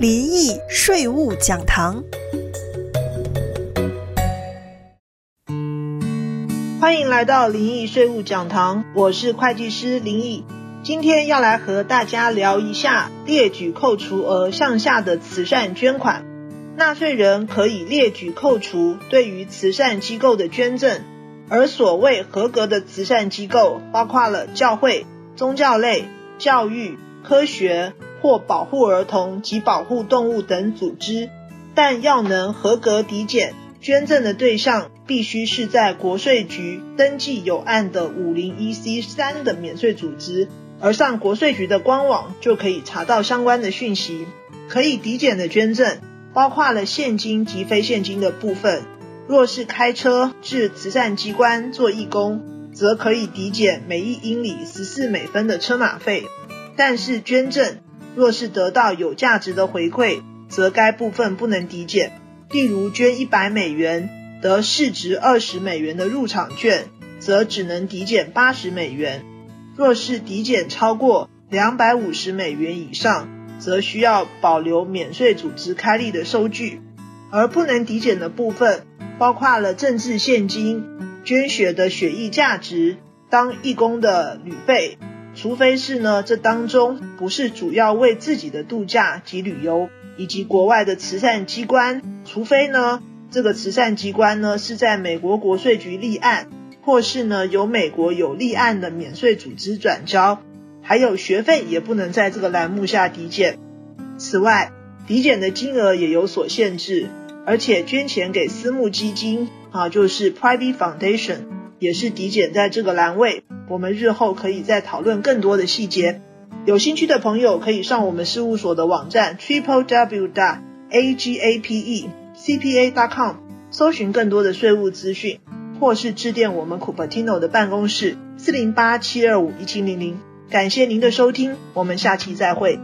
离异税务讲堂，欢迎来到灵异税务讲堂，我是会计师林毅，今天要来和大家聊一下列举扣除额向下的慈善捐款。纳税人可以列举扣除对于慈善机构的捐赠，而所谓合格的慈善机构，包括了教会、宗教类、教育。科学或保护儿童及保护动物等组织，但要能合格抵减，捐赠的对象必须是在国税局登记有案的五零一 C 三的免税组织，而上国税局的官网就可以查到相关的讯息。可以抵减的捐赠包括了现金及非现金的部分。若是开车至慈善机关做义工，则可以抵减每一英里十四美分的车马费。但是捐赠若是得到有价值的回馈，则该部分不能抵减。例如捐一百美元得市值二十美元的入场券，则只能抵减八十美元。若是抵减超过两百五十美元以上，则需要保留免税组织开立的收据。而不能抵减的部分，包括了政治现金、捐血的血液价值、当义工的旅费。除非是呢，这当中不是主要为自己的度假及旅游，以及国外的慈善机关，除非呢，这个慈善机关呢是在美国国税局立案，或是呢由美国有立案的免税组织转交，还有学费也不能在这个栏目下抵减。此外，抵减的金额也有所限制，而且捐钱给私募基金啊，就是 private foundation，也是抵减在这个栏位。我们日后可以再讨论更多的细节。有兴趣的朋友可以上我们事务所的网站 triple w d a g a p e c p a dot com 搜寻更多的税务资讯，或是致电我们 Cupertino 的办公室四零八七二五一七零零。感谢您的收听，我们下期再会。